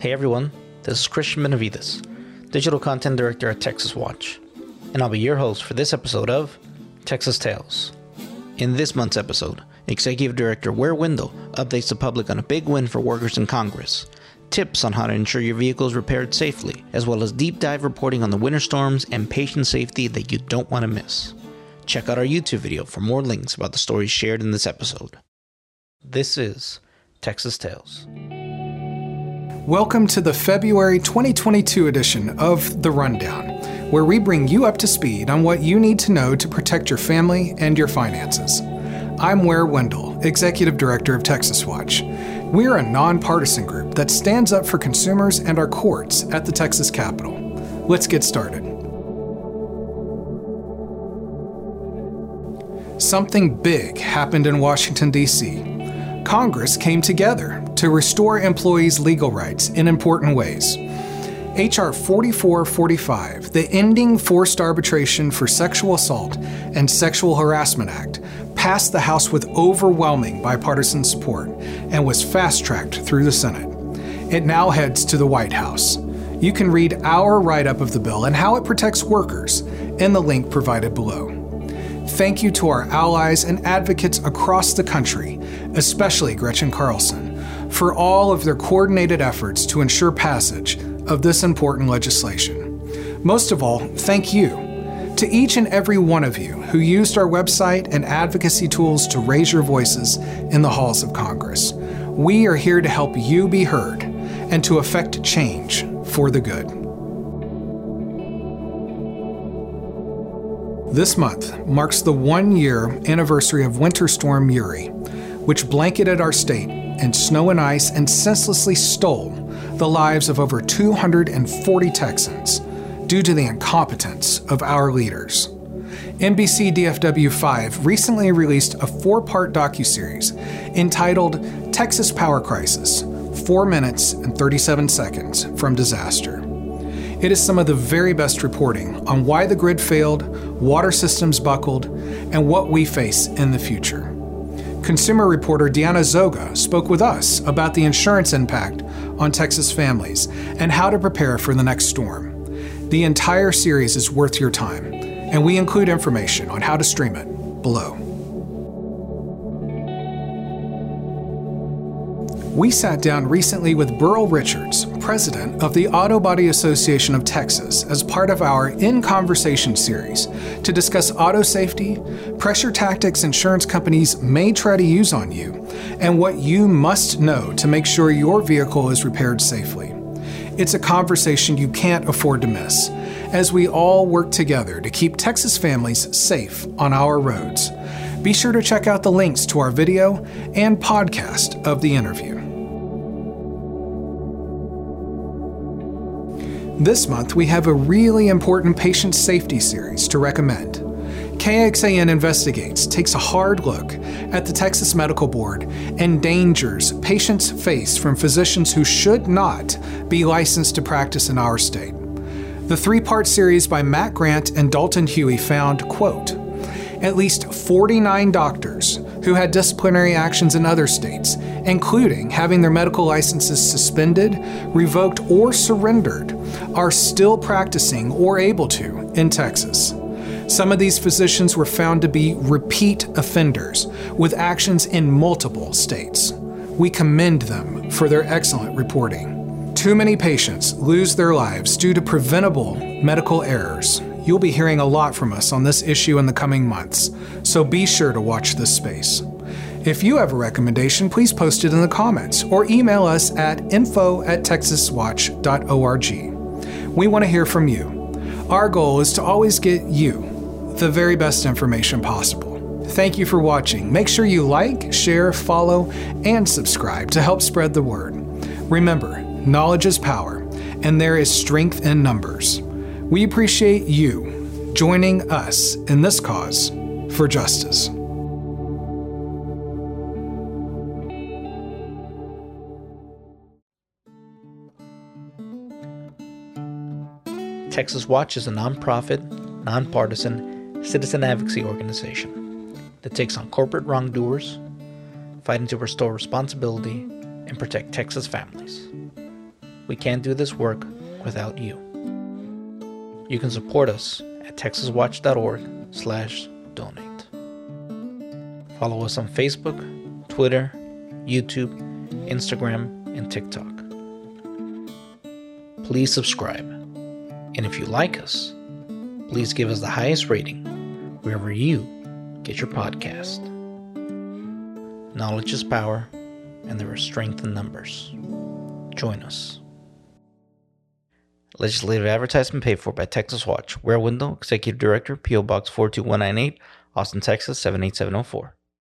Hey everyone, this is Christian Benavides, Digital Content Director at Texas Watch, and I'll be your host for this episode of Texas Tales. In this month's episode, Executive Director Ware Wendell updates the public on a big win for workers in Congress, tips on how to ensure your vehicle is repaired safely, as well as deep dive reporting on the winter storms and patient safety that you don't want to miss. Check out our YouTube video for more links about the stories shared in this episode. This is Texas Tales. Welcome to the February 2022 edition of The Rundown, where we bring you up to speed on what you need to know to protect your family and your finances. I'm Ware Wendell, Executive Director of Texas Watch. We're a nonpartisan group that stands up for consumers and our courts at the Texas Capitol. Let's get started. Something big happened in Washington, D.C. Congress came together to restore employees' legal rights in important ways. H.R. 4445, the Ending Forced Arbitration for Sexual Assault and Sexual Harassment Act, passed the House with overwhelming bipartisan support and was fast tracked through the Senate. It now heads to the White House. You can read our write up of the bill and how it protects workers in the link provided below. Thank you to our allies and advocates across the country, especially Gretchen Carlson, for all of their coordinated efforts to ensure passage of this important legislation. Most of all, thank you to each and every one of you who used our website and advocacy tools to raise your voices in the halls of Congress. We are here to help you be heard and to effect change for the good. This month marks the one year anniversary of Winter Storm Uri, which blanketed our state in snow and ice and senselessly stole the lives of over 240 Texans due to the incompetence of our leaders. NBC DFW 5 recently released a four part docuseries entitled Texas Power Crisis 4 Minutes and 37 Seconds from Disaster. It is some of the very best reporting on why the grid failed, water systems buckled, and what we face in the future. Consumer reporter Deanna Zoga spoke with us about the insurance impact on Texas families and how to prepare for the next storm. The entire series is worth your time, and we include information on how to stream it below. We sat down recently with Burl Richards, president of the Auto Body Association of Texas, as part of our In Conversation series to discuss auto safety, pressure tactics insurance companies may try to use on you, and what you must know to make sure your vehicle is repaired safely. It's a conversation you can't afford to miss, as we all work together to keep Texas families safe on our roads. Be sure to check out the links to our video and podcast of the interview. This month, we have a really important patient safety series to recommend. KXAN Investigates takes a hard look at the Texas Medical Board and dangers patients face from physicians who should not be licensed to practice in our state. The three part series by Matt Grant and Dalton Huey found, quote, at least 49 doctors who had disciplinary actions in other states, including having their medical licenses suspended, revoked, or surrendered, are still practicing or able to in Texas. Some of these physicians were found to be repeat offenders with actions in multiple states. We commend them for their excellent reporting. Too many patients lose their lives due to preventable medical errors. You'll be hearing a lot from us on this issue in the coming months, so be sure to watch this space. If you have a recommendation, please post it in the comments or email us at info at texaswatch.org. We want to hear from you. Our goal is to always get you the very best information possible. Thank you for watching. Make sure you like, share, follow, and subscribe to help spread the word. Remember, knowledge is power, and there is strength in numbers. We appreciate you joining us in this cause for justice. Texas Watch is a nonprofit, nonpartisan citizen advocacy organization that takes on corporate wrongdoers, fighting to restore responsibility and protect Texas families. We can't do this work without you. You can support us at texaswatch.org slash donate. Follow us on Facebook, Twitter, YouTube, Instagram, and TikTok. Please subscribe. And if you like us, please give us the highest rating wherever you get your podcast. Knowledge is power, and there is strength in numbers. Join us. Legislative advertisement paid for by Texas Watch. Ware Wendell, Executive Director, P.O. Box 42198, Austin, Texas 78704.